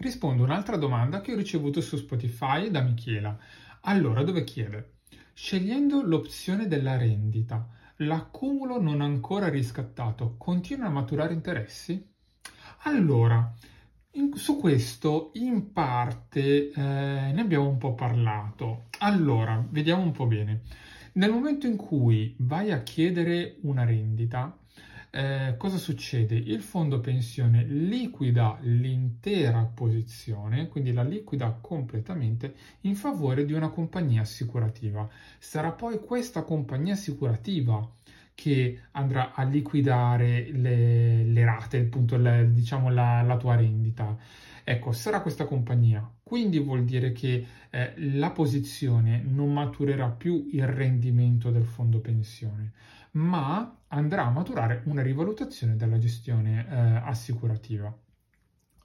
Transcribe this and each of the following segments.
rispondo un'altra domanda che ho ricevuto su Spotify da Michela. Allora, dove chiede? Scegliendo l'opzione della rendita, l'accumulo non ancora riscattato continua a maturare interessi? Allora, in, su questo in parte eh, ne abbiamo un po' parlato. Allora, vediamo un po' bene. Nel momento in cui vai a chiedere una rendita, eh, cosa succede? Il fondo pensione liquida l'intera posizione, quindi la liquida completamente in favore di una compagnia assicurativa. Sarà poi questa compagnia assicurativa che andrà a liquidare le, le rate, appunto, le, diciamo la, la, tua rendita. Ecco, sarà questa compagnia. Quindi vuol dire che eh, la posizione non maturerà più il rendimento del fondo pensione, ma andrà a maturare una rivalutazione della gestione eh, assicurativa.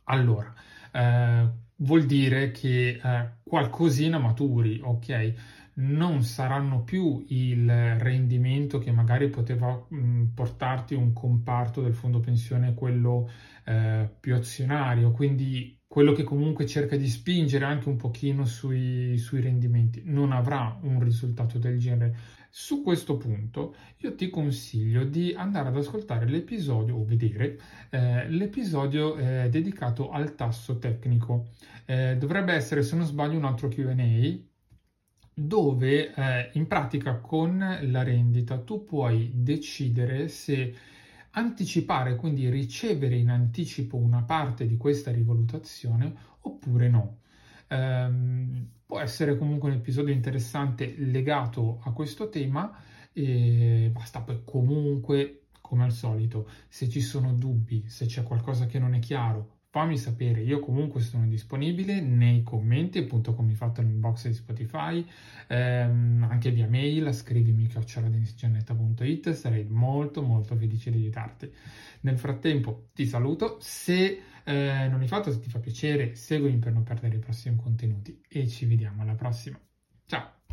Allora, eh, vuol dire che eh, qualcosina maturi, ok? Non saranno più il rendimento che magari poteva mh, portarti un comparto del fondo pensione, quello eh, più azionario, quindi quello che comunque cerca di spingere anche un pochino sui, sui rendimenti. Non avrà un risultato del genere su questo punto io ti consiglio di andare ad ascoltare l'episodio o vedere eh, l'episodio eh, dedicato al tasso tecnico. Eh, dovrebbe essere, se non sbaglio, un altro QA dove eh, in pratica con la rendita tu puoi decidere se anticipare, quindi ricevere in anticipo una parte di questa rivalutazione oppure no. Um, può essere comunque un episodio interessante legato a questo tema e basta poi comunque come al solito se ci sono dubbi se c'è qualcosa che non è chiaro fammi sapere, io comunque sono disponibile nei commenti, appunto come hai fatto nell'inbox di Spotify, ehm, anche via mail, scrivimi chioccioladenisgiannetta.it, sarei molto molto felice di aiutarti. Nel frattempo ti saluto, se eh, non hai fatto, se ti fa piacere, seguimi per non perdere i prossimi contenuti e ci vediamo alla prossima. Ciao!